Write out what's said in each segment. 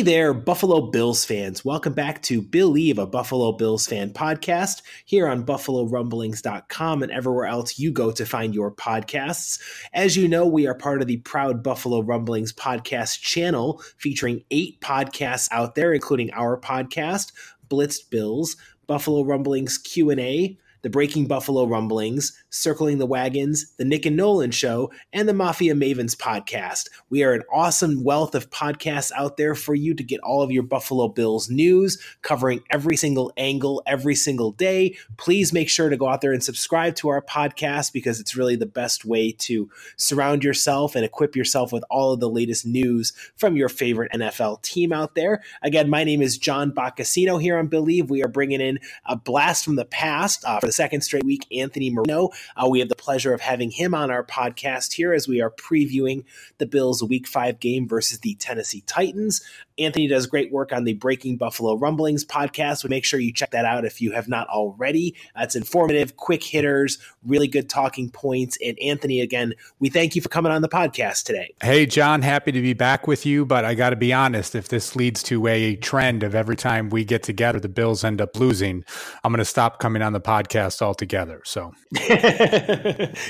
Hey there, Buffalo Bills fans. Welcome back to Bill Believe, a Buffalo Bills fan podcast here on BuffaloRumblings.com and everywhere else you go to find your podcasts. As you know, we are part of the proud Buffalo Rumblings podcast channel featuring eight podcasts out there, including our podcast, Blitzed Bills, Buffalo Rumblings Q&A, the Breaking Buffalo Rumblings, Circling the Wagons, The Nick and Nolan Show, and the Mafia Mavens podcast. We are an awesome wealth of podcasts out there for you to get all of your Buffalo Bills news, covering every single angle every single day. Please make sure to go out there and subscribe to our podcast because it's really the best way to surround yourself and equip yourself with all of the latest news from your favorite NFL team out there. Again, my name is John Boccacino here on Believe. We are bringing in a blast from the past uh, for the second straight week, Anthony Marino. Uh, we have the pleasure of having him on our podcast here as we are previewing the Bills' Week 5 game versus the Tennessee Titans. Anthony does great work on the Breaking Buffalo Rumblings podcast. We make sure you check that out if you have not already. Uh, it's informative, quick hitters, really good talking points. And Anthony, again, we thank you for coming on the podcast today. Hey, John, happy to be back with you. But I got to be honest, if this leads to a trend of every time we get together, the Bills end up losing, I'm going to stop coming on the podcast altogether. So,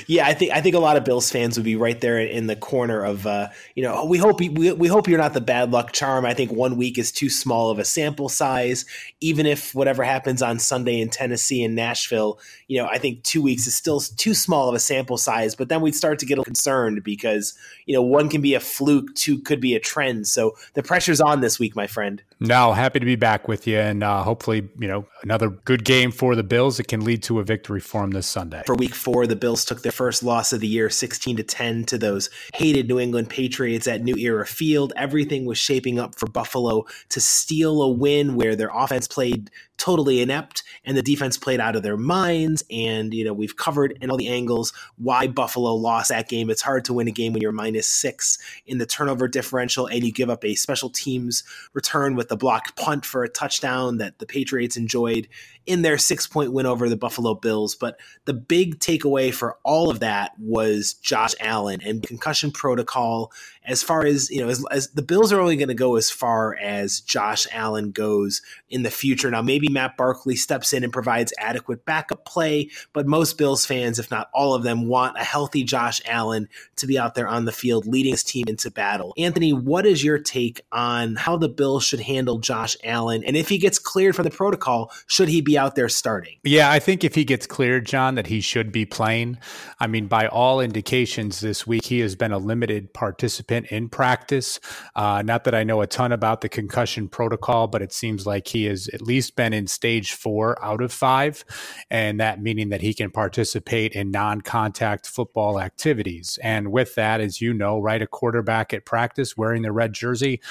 yeah, I think I think a lot of Bills fans would be right there in the corner of, uh, you know, we hope we, we hope you're not the bad luck charm. I think think one week is too small of a sample size. Even if whatever happens on Sunday in Tennessee and Nashville, you know, I think two weeks is still too small of a sample size. But then we'd start to get concerned because, you know, one can be a fluke, two could be a trend. So the pressure's on this week, my friend. No, happy to be back with you. And uh, hopefully, you know, another good game for the Bills. It can lead to a victory for them this Sunday. For week four, the Bills took their first loss of the year, 16 to 10 to those hated New England Patriots at New Era Field. Everything was shaping up for Buffalo to steal a win where their offense played totally inept and the defense played out of their minds. And, you know, we've covered in all the angles why Buffalo lost that game. It's hard to win a game when you're minus six in the turnover differential and you give up a special teams return with the block punt for a touchdown that the Patriots enjoyed in their six point win over the Buffalo Bills. But the big takeaway for all of that was Josh Allen and concussion protocol. As far as, you know, as, as the Bills are only going to go as far as Josh Allen goes in the future. Now, maybe Matt Barkley steps in and provides adequate backup play, but most Bills fans, if not all of them, want a healthy Josh Allen to be out there on the field leading his team into battle. Anthony, what is your take on how the Bills should handle Josh Allen? And if he gets cleared from the protocol, should he be out there starting? Yeah, I think if he gets cleared, John, that he should be playing. I mean, by all indications this week, he has been a limited participant in practice. Uh, not that I know a ton about the concussion protocol, but it seems like he has at least been in stage four out of five, and that meaning that he can participate in non contact football activities. And with that, as you know, right, a quarterback at practice wearing the red jersey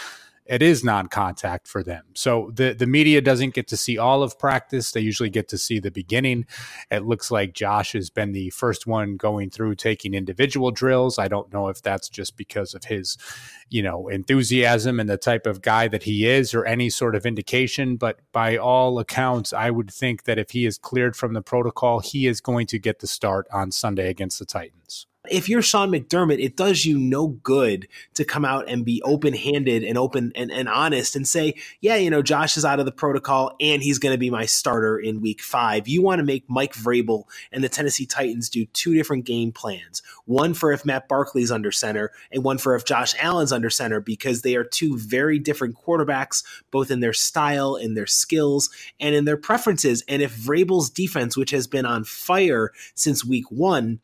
it is non-contact for them. So the the media doesn't get to see all of practice. They usually get to see the beginning. It looks like Josh has been the first one going through taking individual drills. I don't know if that's just because of his, you know, enthusiasm and the type of guy that he is or any sort of indication, but by all accounts, I would think that if he is cleared from the protocol, he is going to get the start on Sunday against the Titans. If you're Sean McDermott, it does you no good to come out and be open handed and open and, and honest and say, yeah, you know, Josh is out of the protocol and he's going to be my starter in week five. You want to make Mike Vrabel and the Tennessee Titans do two different game plans one for if Matt Barkley's under center and one for if Josh Allen's under center because they are two very different quarterbacks, both in their style, in their skills, and in their preferences. And if Vrabel's defense, which has been on fire since week one,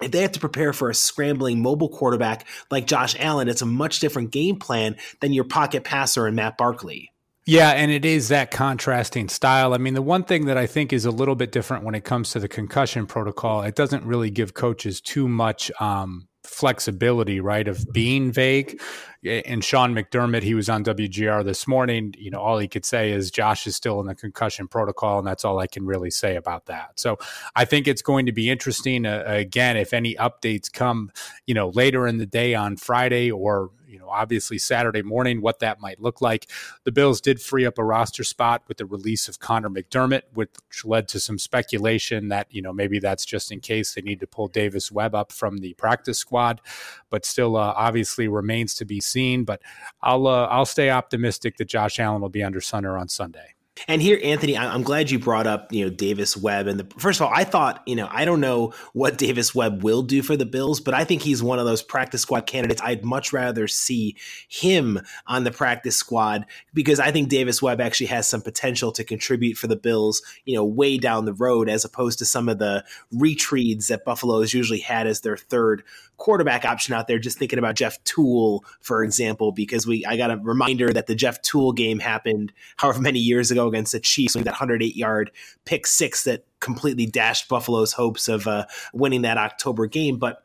if they have to prepare for a scrambling mobile quarterback like Josh Allen, it's a much different game plan than your pocket passer and Matt Barkley. Yeah, and it is that contrasting style. I mean, the one thing that I think is a little bit different when it comes to the concussion protocol, it doesn't really give coaches too much um, flexibility, right, of being vague. And Sean McDermott, he was on WGR this morning. You know, all he could say is Josh is still in the concussion protocol, and that's all I can really say about that. So I think it's going to be interesting. Uh, again, if any updates come, you know, later in the day on Friday or you know, obviously Saturday morning, what that might look like. The Bills did free up a roster spot with the release of Connor McDermott, which led to some speculation that, you know, maybe that's just in case they need to pull Davis Webb up from the practice squad, but still uh, obviously remains to be seen. But I'll uh, I'll stay optimistic that Josh Allen will be under center on Sunday. And here, Anthony, I'm glad you brought up, you know, Davis Webb. And the, first of all, I thought, you know, I don't know what Davis Webb will do for the Bills, but I think he's one of those practice squad candidates. I'd much rather see him on the practice squad because I think Davis Webb actually has some potential to contribute for the Bills, you know, way down the road, as opposed to some of the retreads that Buffalo has usually had as their third quarterback option out there. Just thinking about Jeff Tuel, for example, because we I got a reminder that the Jeff Tuel game happened however many years ago against the Chiefs, with that 108 yard pick six that completely dashed Buffalo's hopes of uh, winning that October game. But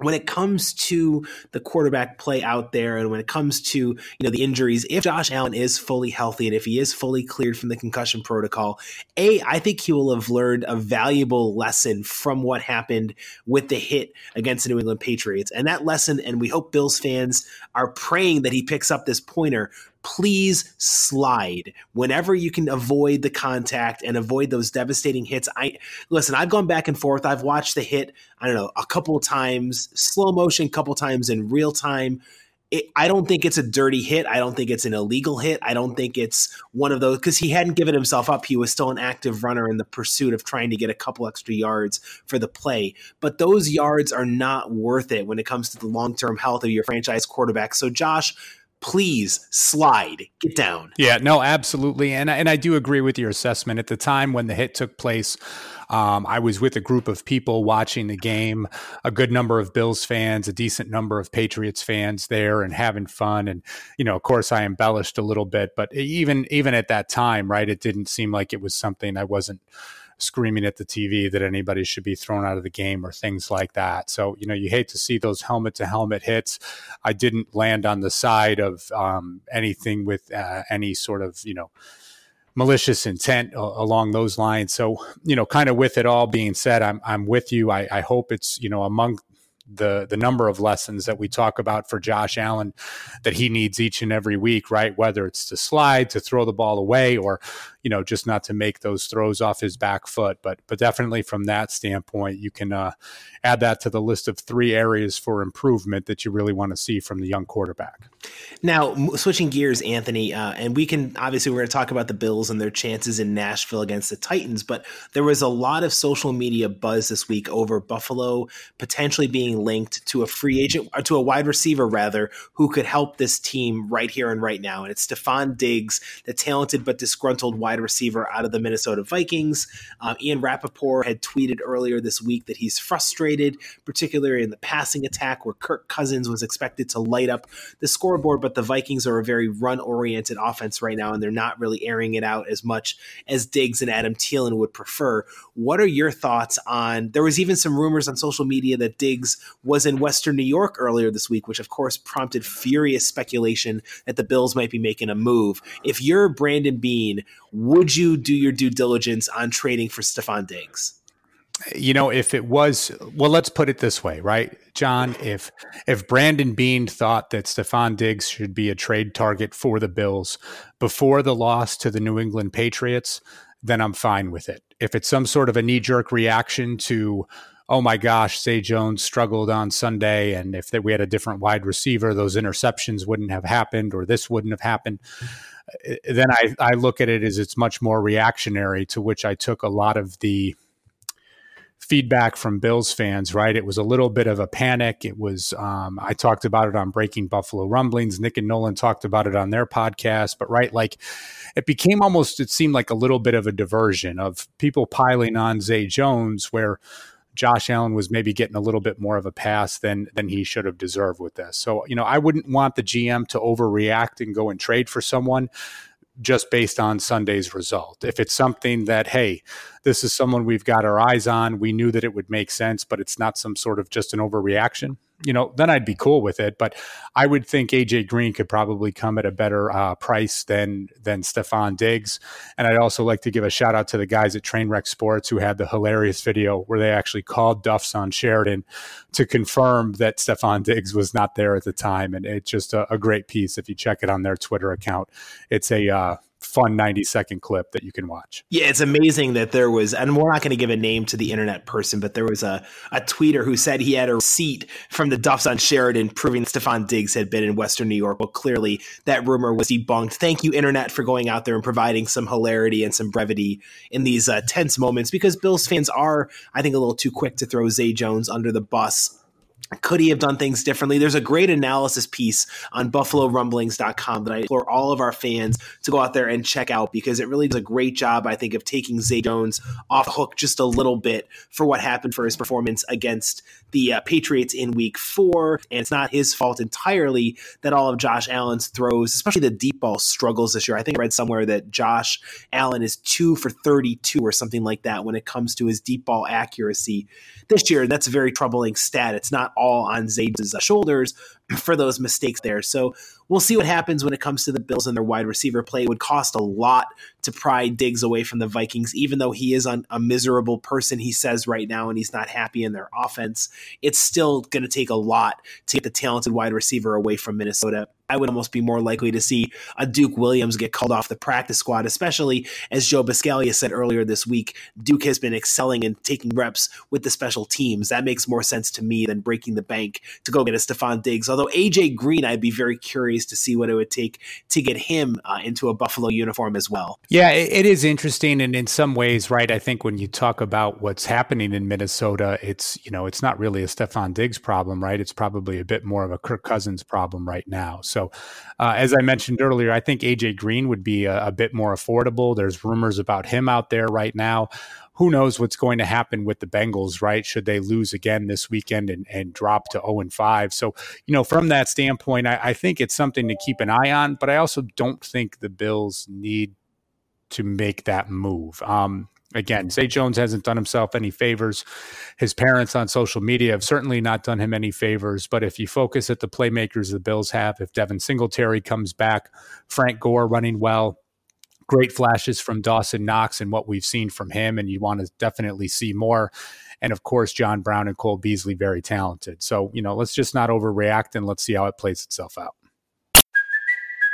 when it comes to the quarterback play out there and when it comes to you know the injuries if josh allen is fully healthy and if he is fully cleared from the concussion protocol a i think he will have learned a valuable lesson from what happened with the hit against the new england patriots and that lesson and we hope bills fans are praying that he picks up this pointer please slide whenever you can avoid the contact and avoid those devastating hits. I listen, I've gone back and forth. I've watched the hit, I don't know, a couple times, slow motion, couple times in real time. It, I don't think it's a dirty hit. I don't think it's an illegal hit. I don't think it's one of those because he hadn't given himself up. He was still an active runner in the pursuit of trying to get a couple extra yards for the play. But those yards are not worth it when it comes to the long term health of your franchise quarterback. So, Josh, please slide, get down. Yeah, no, absolutely. And, and I do agree with your assessment. At the time when the hit took place, um, I was with a group of people watching the game, a good number of Bills fans, a decent number of Patriots fans there and having fun. And, you know, of course I embellished a little bit, but even, even at that time, right, it didn't seem like it was something I wasn't screaming at the TV that anybody should be thrown out of the game or things like that. So, you know, you hate to see those helmet to helmet hits. I didn't land on the side of um, anything with uh, any sort of, you know, malicious intent along those lines. So, you know, kind of with it all being said, I'm, I'm with you. I, I hope it's, you know, among the the number of lessons that we talk about for Josh Allen that he needs each and every week, right? Whether it's to slide, to throw the ball away, or you know just not to make those throws off his back foot. But but definitely from that standpoint, you can uh, add that to the list of three areas for improvement that you really want to see from the young quarterback. Now switching gears, Anthony, uh, and we can obviously we're going to talk about the Bills and their chances in Nashville against the Titans, but there was a lot of social media buzz this week over Buffalo potentially being linked to a free agent, or to a wide receiver rather, who could help this team right here and right now. And it's Stefon Diggs, the talented but disgruntled wide receiver out of the Minnesota Vikings. Um, Ian Rapoport had tweeted earlier this week that he's frustrated, particularly in the passing attack, where Kirk Cousins was expected to light up the scoreboard, but the Vikings are a very run oriented offense right now, and they're not really airing it out as much as Diggs and Adam Thielen would prefer. What are your thoughts on? There was even some rumors on social media that Diggs was in Western New York earlier this week, which of course prompted furious speculation that the Bills might be making a move. If you're Brandon Beane, would you do your due diligence on trading for Stefon Diggs? You know, if it was well, let's put it this way, right, John? If if Brandon Beane thought that Stefon Diggs should be a trade target for the Bills before the loss to the New England Patriots, then I'm fine with it. If it's some sort of a knee jerk reaction to oh my gosh, Zay Jones struggled on Sunday, and if we had a different wide receiver, those interceptions wouldn't have happened, or this wouldn't have happened. Uh, then I, I look at it as it's much more reactionary, to which I took a lot of the feedback from Bills fans, right? It was a little bit of a panic. It was, um, I talked about it on Breaking Buffalo Rumblings. Nick and Nolan talked about it on their podcast, but right, like it became almost, it seemed like a little bit of a diversion of people piling on Zay Jones, where Josh Allen was maybe getting a little bit more of a pass than than he should have deserved with this. So, you know, I wouldn't want the GM to overreact and go and trade for someone just based on Sunday's result. If it's something that, hey, this is someone we've got our eyes on, we knew that it would make sense, but it's not some sort of just an overreaction, you know, then I'd be cool with it. But I would think AJ Green could probably come at a better uh, price than than Stefon Diggs. And I'd also like to give a shout out to the guys at Trainwreck Sports who had the hilarious video where they actually called Duffs on Sheridan to confirm that Stefon Diggs was not there at the time. And it's just a, a great piece if you check it on their Twitter account. It's a uh, fun 90 second clip that you can watch. Yeah, it's amazing that there was, and we're not going to give a name to the internet person, but there was a, a tweeter who said he had a receipt from the Duffs on Sheridan proving Stefon Diggs had been in Western New York. Well, clearly that rumor was debunked. Thank you, internet, for going out there and providing some hilarity and some brevity in these uh, tense moments because Bills fans are, I think, a little too quick to throw Zay Jones under the bus could he have done things differently? There's a great analysis piece on buffalorumblings.com that I implore all of our fans to go out there and check out because it really does a great job, I think, of taking Zay Jones off the hook just a little bit for what happened for his performance against the uh, Patriots in week four. And it's not his fault entirely that all of Josh Allen's throws, especially the deep ball struggles this year. I think I read somewhere that Josh Allen is two for 32 or something like that when it comes to his deep ball accuracy this year. That's a very troubling stat. It's not all on Zay's uh, shoulders for those mistakes there. So we'll see what happens when it comes to the Bills and their wide receiver play. It would cost a lot to pry Diggs away from the Vikings, even though he is a miserable person, he says right now, and he's not happy in their offense. It's still going to take a lot to get the talented wide receiver away from Minnesota. I would almost be more likely to see a Duke Williams get called off the practice squad, especially as Joe Buscaglia said earlier this week. Duke has been excelling and taking reps with the special teams. That makes more sense to me than breaking the bank to go get a Stefon Diggs. Although AJ Green, I'd be very curious to see what it would take to get him uh, into a Buffalo uniform as well. Yeah, it, it is interesting, and in some ways, right? I think when you talk about what's happening in Minnesota, it's you know it's not really a Stefon Diggs problem, right? It's probably a bit more of a Kirk Cousins problem right now. So so, uh, as I mentioned earlier, I think AJ Green would be a, a bit more affordable. There's rumors about him out there right now who knows what's going to happen with the Bengals, right? Should they lose again this weekend and, and drop to 0 and 5. So, you know, from that standpoint, I, I, think it's something to keep an eye on, but I also don't think the Bills need to make that move. Um, again, Zay Jones hasn't done himself any favors. His parents on social media have certainly not done him any favors. But if you focus at the playmakers the Bills have, if Devin Singletary comes back, Frank Gore running well, great flashes from Dawson Knox and what we've seen from him, and you want to definitely see more. And of course, John Brown and Cole Beasley, very talented. So, you know, let's just not overreact and let's see how it plays itself out.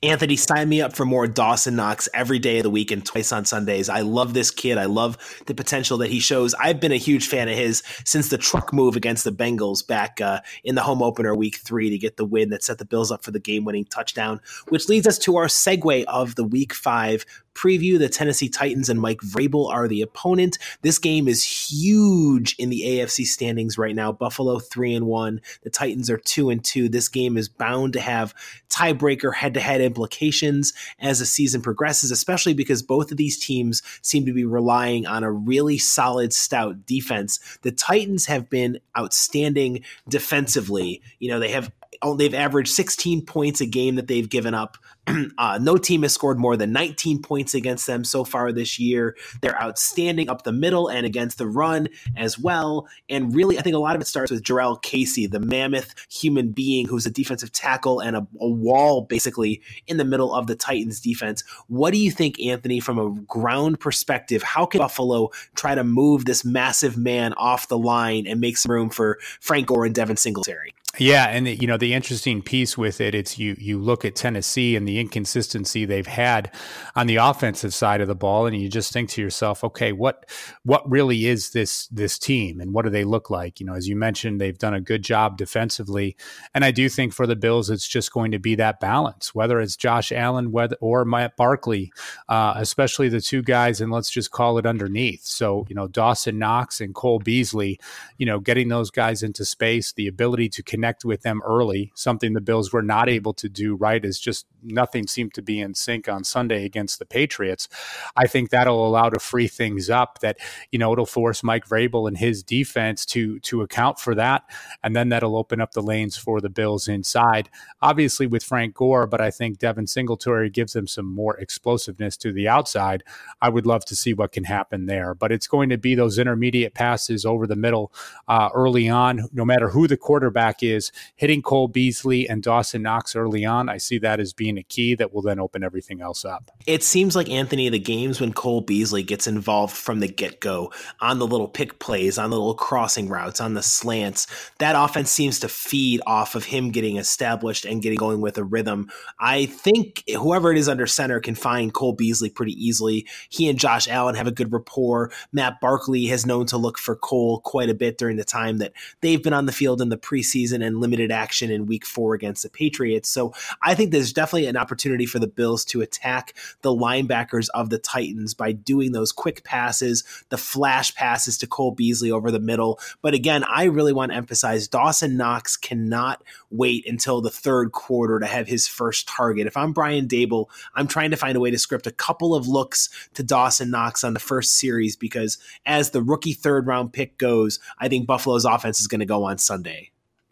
Anthony, sign me up for more Dawson Knox every day of the week and twice on Sundays. I love this kid. I love the potential that he shows. I've been a huge fan of his since the truck move against the Bengals back uh, in the home opener week three to get the win that set the Bills up for the game winning touchdown, which leads us to our segue of the week five preview. The Tennessee Titans and Mike Vrabel are the opponent. This game is huge in the AFC standings right now. Buffalo three and one. The Titans are two and two. This game is bound to have tiebreaker head to head implications as the season progresses, especially because both of these teams seem to be relying on a really solid, stout defense. The Titans have been outstanding defensively. You know, they have they've averaged 16 points a game that they've given up. uh, no team has scored more than 19 points against them so far this year. They're outstanding up the middle and against the run as well. And really, I think a lot of it starts with Jurrell Casey, the mammoth human being who's a defensive tackle and a, a wall basically in the middle of the Titans defense. What do you think, Anthony, from a ground perspective? How can Buffalo try to move this massive man off the line and make some room for Frank Gore and Devin Singletary? Yeah, and the, you know the interesting piece with it, it's you you look at Tennessee and the inconsistency they've had on the offensive side of the ball, and you just think to yourself, okay, what what really is this this team, and what do they look like? You know, as you mentioned, they've done a good job defensively, and I do think for the Bills, it's just going to be that balance, whether it's Josh Allen, whether or Matt Barkley, uh, especially the two guys, and let's just call it underneath. So you know, Dawson Knox and Cole Beasley, you know, getting those guys into space, the ability to connect with them early, something the Bills were not able to do, right? Is just nothing seemed to be in sync on Sunday against the Patriots. I think that'll allow to free things up that, you know, it'll force Mike Vrabel and his defense to to account for that. And then that'll open up the lanes for the Bills inside. Obviously with Frank Gore, but I think Devin Singletary gives them some more explosiveness to the outside. I would love to see what can happen there. But it's going to be those intermediate passes over the middle uh, early on, no matter who the quarterback is is hitting Cole Beasley and Dawson Knox early on. I see that as being a key that will then open everything else up. It seems like Anthony, the games when Cole Beasley gets involved from the get go on the little pick plays, on the little crossing routes, on the slants, that offense seems to feed off of him getting established and getting going with a rhythm. I think whoever it is under center can find Cole Beasley pretty easily. He and Josh Allen have a good rapport. Matt Barkley has known to look for Cole quite a bit during the time that they've been on the field in the preseason and limited action in week four against the Patriots. So I think there's definitely an opportunity for the Bills to attack the linebackers of the Titans by doing those quick passes, the flash passes to Cole Beasley over the middle. But again, I really want to emphasize Dawson Knox cannot wait until the third quarter to have his first target. If I'm Brian Daboll, I'm trying to find a way to script a couple of looks to Dawson Knox on the first series because as the rookie third round pick goes, I think Buffalo's offense is going to go on Sunday.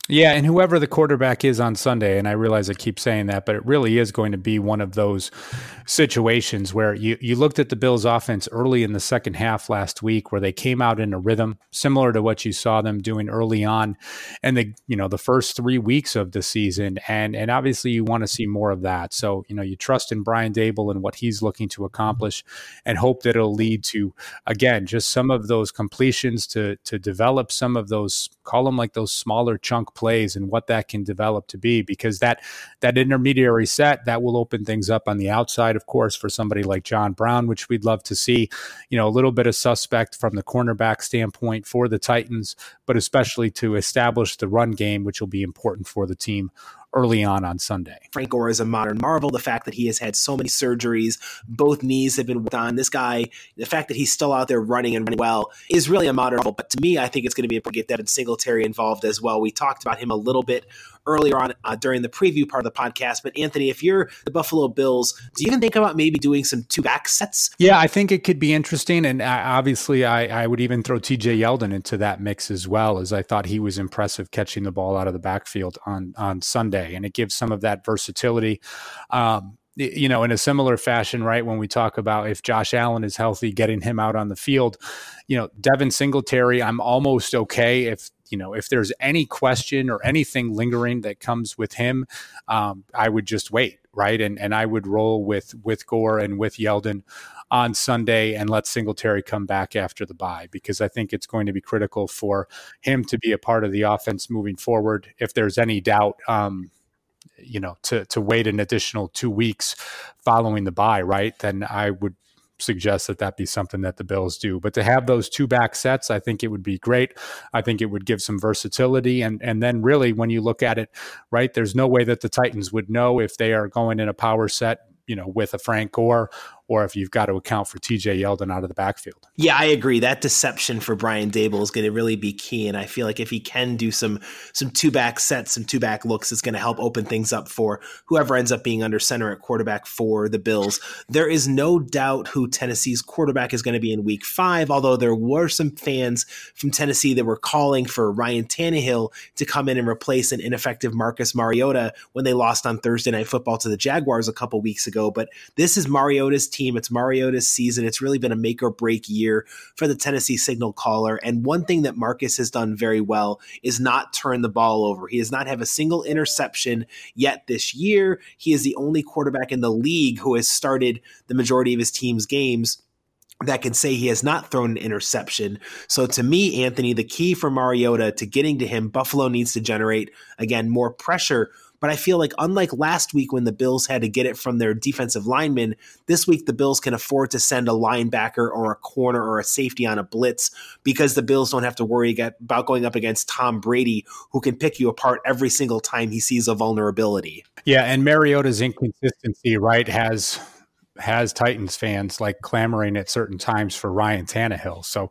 Yeah, and whoever the quarterback is on Sunday, and I realize I keep saying that, but it really is going to be one of those situations where you, you looked at the Bills offense early in the second half last week where they came out in a rhythm similar to what you saw them doing early on and the you know the first three weeks of the season. And and obviously you want to see more of that. So, you know, you trust in Brian Daboll and what he's looking to accomplish and hope that it'll lead to again just some of those completions to to develop some of those call them like those smaller chunk plays and what that can develop to be because that that intermediary set that will open things up on the outside of course for somebody like John Brown which we'd love to see you know a little bit of suspect from the cornerback standpoint for the Titans but especially to establish the run game which will be important for the team early on on Sunday. Frank Gore is a modern marvel. The fact that he has had so many surgeries, both knees have been worked on. This guy, the fact that he's still out there running and running well is really a modern marvel. But to me, I think it's going to be important to get Devin Singletary involved as well. We talked about him a little bit earlier on uh, during the preview part of the podcast. But Anthony, if you're the Buffalo Bills, do you even think about maybe doing some two back sets? Yeah, I think it could be interesting. And uh, obviously, I, I would even throw TJ Yeldon into that mix as well, as I thought he was impressive catching the ball out of the backfield on, on Sunday. And it gives some of that versatility. Um, you know, in a similar fashion, right? When we talk about if Josh Allen is healthy, getting him out on the field, you know, Devin Singletary, I'm almost okay if you know if there's any question or anything lingering that comes with him, um, I would just wait, right? And and I would roll with with Gore and with Yeldon on Sunday and let Singletary come back after the bye because I think it's going to be critical for him to be a part of the offense moving forward. If there's any doubt, um, you know to to wait an additional two weeks following the bye, right? Then I would suggest that that be something that the Bills do. But to have those two back sets, I think it would be great. I think it would give some versatility. And and then really when you look at it, right, there's no way that the Titans would know if they are going in a power set, you know, with a Frank Gore or if you've got to account for TJ Yeldon out of the backfield. Yeah, I agree. That deception for Brian Daboll is going to really be key, and I feel like if he can do some some two back sets, some two back looks, it's going to help open things up for whoever ends up being under center at quarterback for the Bills. There is no doubt who Tennessee's quarterback is going to be in Week Five, although there were some fans from Tennessee that were calling for Ryan Tannehill to come in and replace an ineffective Marcus Mariota when they lost on Thursday Night Football to the Jaguars a couple weeks ago. But this is Mariota's team. It's Mariota's season. It's really been a make or break year for the Tennessee signal caller. And one thing that Marcus has done very well is not turn the ball over. He does not have a single interception yet this year. He is the only quarterback in the league who has started the majority of his team's games that can say he has not thrown an interception. So to me, Anthony, the key for Mariota to getting to him, Buffalo needs to generate again more pressure. But I feel like unlike last week when the Bills had to get it from their defensive linemen, this week the Bills can afford to send a linebacker or a corner or a safety on a blitz because the Bills don't have to worry about going up against Tom Brady, who can pick you apart every single time he sees a vulnerability. Yeah, and Mariota's inconsistency, right, has has Titans fans like clamoring at certain times for Ryan Tannehill. So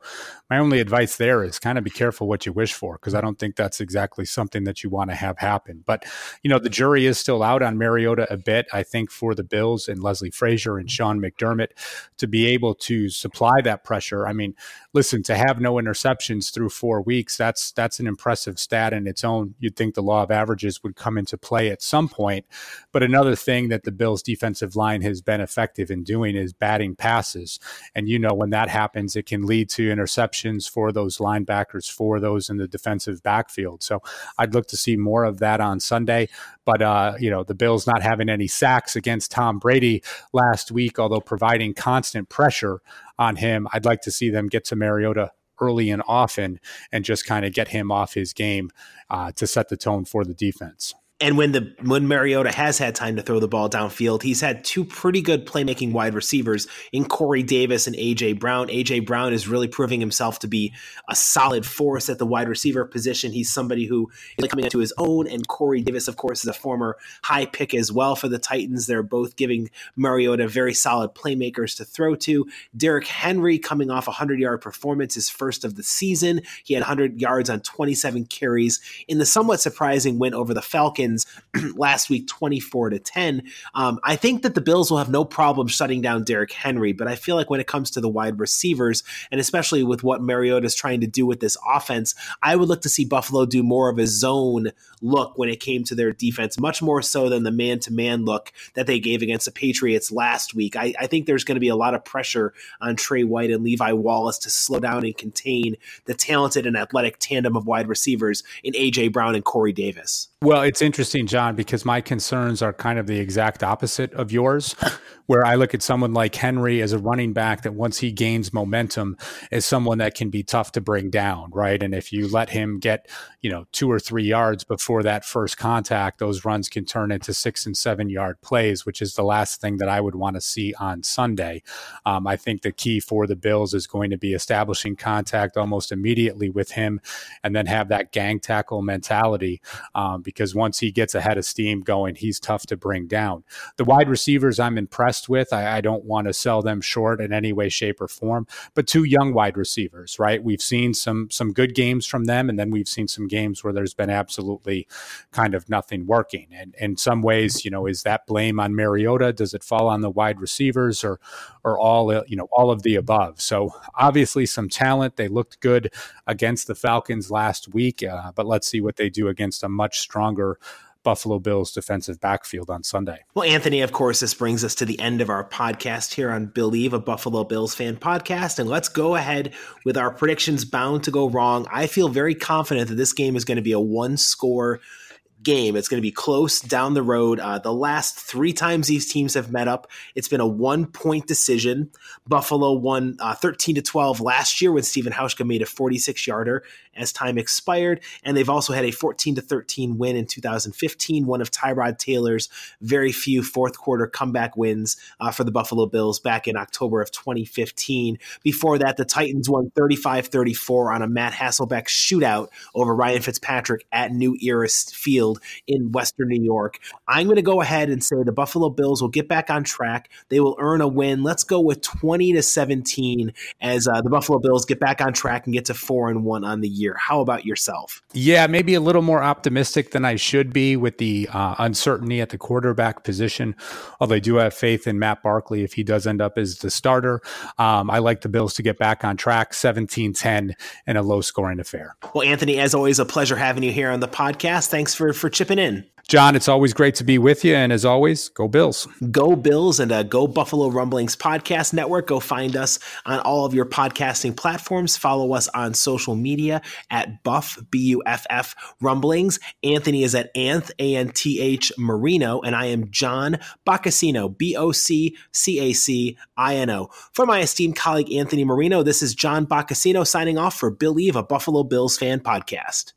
my only advice there is kind of be careful what you wish for because I don't think that's exactly something that you want to have happen. But you know, the jury is still out on Mariota a bit. I think for the Bills and Leslie Frazier and Sean McDermott to be able to supply that pressure. I mean, listen, to have no interceptions through four weeks, that's that's an impressive stat in its own. You'd think the law of averages would come into play at some point. But another thing that the Bills defensive line has been effective in doing is batting passes. And you know, when that happens, it can lead to interceptions for those linebackers, for those in the defensive backfield. So I'd look to see more of that on Sunday. But, uh, you know, the Bills not having any sacks against Tom Brady last week, although providing constant pressure on him, I'd like to see them get to Mariota early and often and just kind of get him off his game uh, to set the tone for the defense. And when the when Mariota has had time to throw the ball downfield, he's had two pretty good playmaking wide receivers in Corey Davis and AJ Brown. AJ Brown is really proving himself to be a solid force at the wide receiver position. He's somebody who is coming into his own, and Corey Davis, of course, is a former high pick as well for the Titans. They're both giving Mariota very solid playmakers to throw to. Derrick Henry coming off a hundred yard performance, his first of the season. He had 100 yards on 27 carries in the somewhat surprising win over the Falcons Last week 24 to 10. Um, I think that the Bills will have no problem shutting down Derrick Henry, but I feel like when it comes to the wide receivers, and especially with what Mariota is trying to do with this offense, I would look to see Buffalo do more of a zone look when it came to their defense, much more so than the man to man look that they gave against the Patriots last week. I, I think there's going to be a lot of pressure on Tre White and Levi Wallace to slow down and contain the talented and athletic tandem of wide receivers in A.J. Brown and Corey Davis. Well, it's interesting, John, because my concerns are kind of the exact opposite of yours where I look at someone like Henry as a running back that once he gains momentum is someone that can be tough to bring down, right? And if you let him get, you know, two or three yards before that first contact, those runs can turn into six and seven yard plays, which is the last thing that I would want to see on Sunday. Um, I think the key for the Bills is going to be establishing contact almost immediately with him and then have that gang tackle mentality um, because once he gets ahead of steam going, he's tough to bring down. The wide receivers, I'm impressed with. I, I don't want to sell them short in any way, shape, or form. But two young wide receivers, right? We've seen some some good games from them, and then we've seen some games where there's been absolutely kind of nothing working. And in some ways, you know, is that blame on Mariota? Does it fall on the wide receivers, or or all you know all of the above? So obviously, some talent. They looked good against the Falcons last week, uh, but let's see what they do against a much stronger Buffalo Bills defensive backfield on Sunday. Well, Anthony, of course, this brings us to the end of our podcast here on Believe, a Buffalo Bills fan podcast. And let's go ahead with our predictions bound to go wrong. I feel very confident that this game is going to be a one score game. It's going to be close down the road. Uh, the last three times these teams have met up, it's been a one point decision. Buffalo won uh, 13 to 12 last year when Stephen Hauschka made a 46 yarder, as time expired. And they've also had a 14 to 13 win in 2015, one of Tyrod Taylor's very few fourth quarter comeback wins uh, for the Buffalo Bills back in October of 2015. Before that, the Titans won 35 34 on a Matt Hasselbeck shootout over Ryan Fitzpatrick at New Era Field in Western New York. I'm going to go ahead and say the Buffalo Bills will get back on track. They will earn a win. Let's go with 20 to 17 as uh, the Buffalo Bills get back on track and get to four and one on the year. How about yourself? Yeah, maybe a little more optimistic than I should be with the uh, uncertainty at the quarterback position. Although I do have faith in Matt Barkley if he does end up as the starter. Um, I like the Bills to get back on track 17 10 in a low scoring affair. Well, Anthony, as always, a pleasure having you here on the podcast. Thanks for, for chipping in. John, it's always great to be with you. And as always, go Bills. Go Bills and uh, go Buffalo Rumblings Podcast Network. Go find us on all of your podcasting platforms. Follow us on social media at Buff, B U F F Rumblings. Anthony is at Anth, A N T H Marino. And I am John Boccacino, B O C C A C I N O. For my esteemed colleague Anthony Marino, this is John Boccacino signing off for Believe, a Buffalo Bills fan podcast.